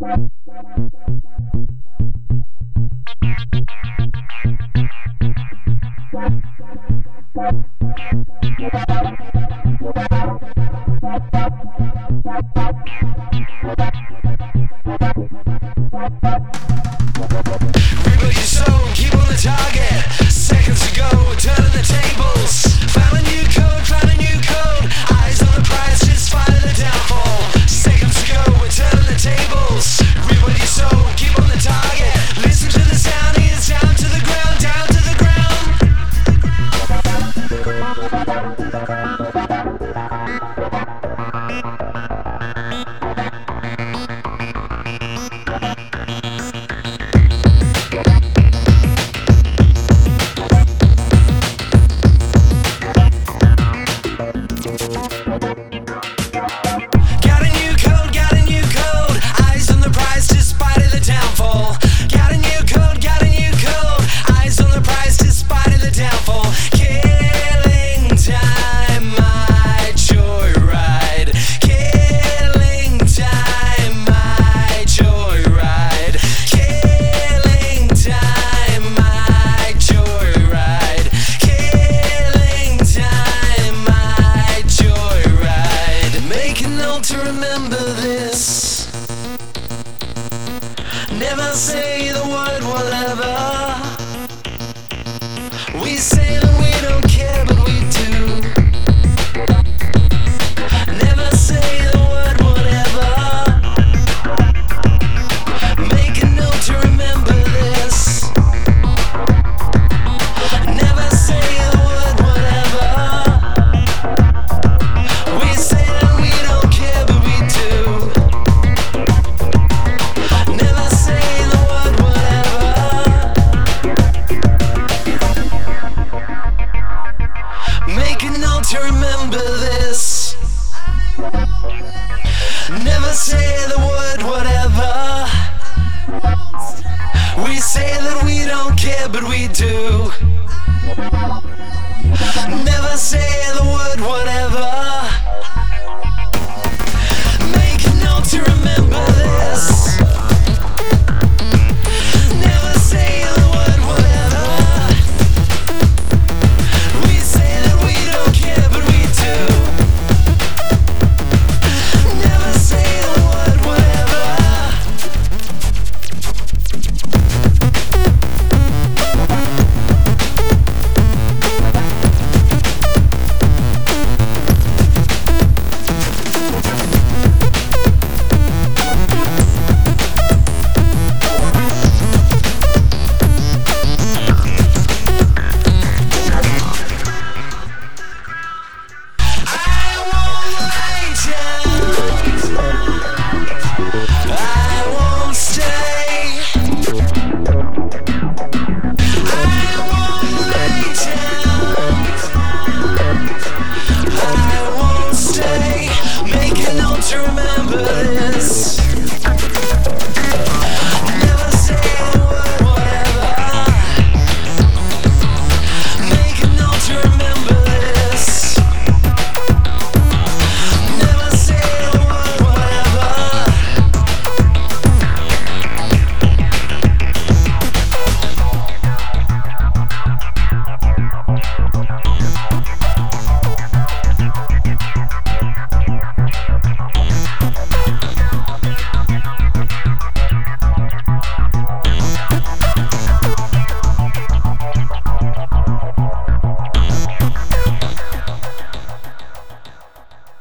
Thank you. remember this. Never say the word whatever. We say that we don't care, but we do. Never say the word whatever.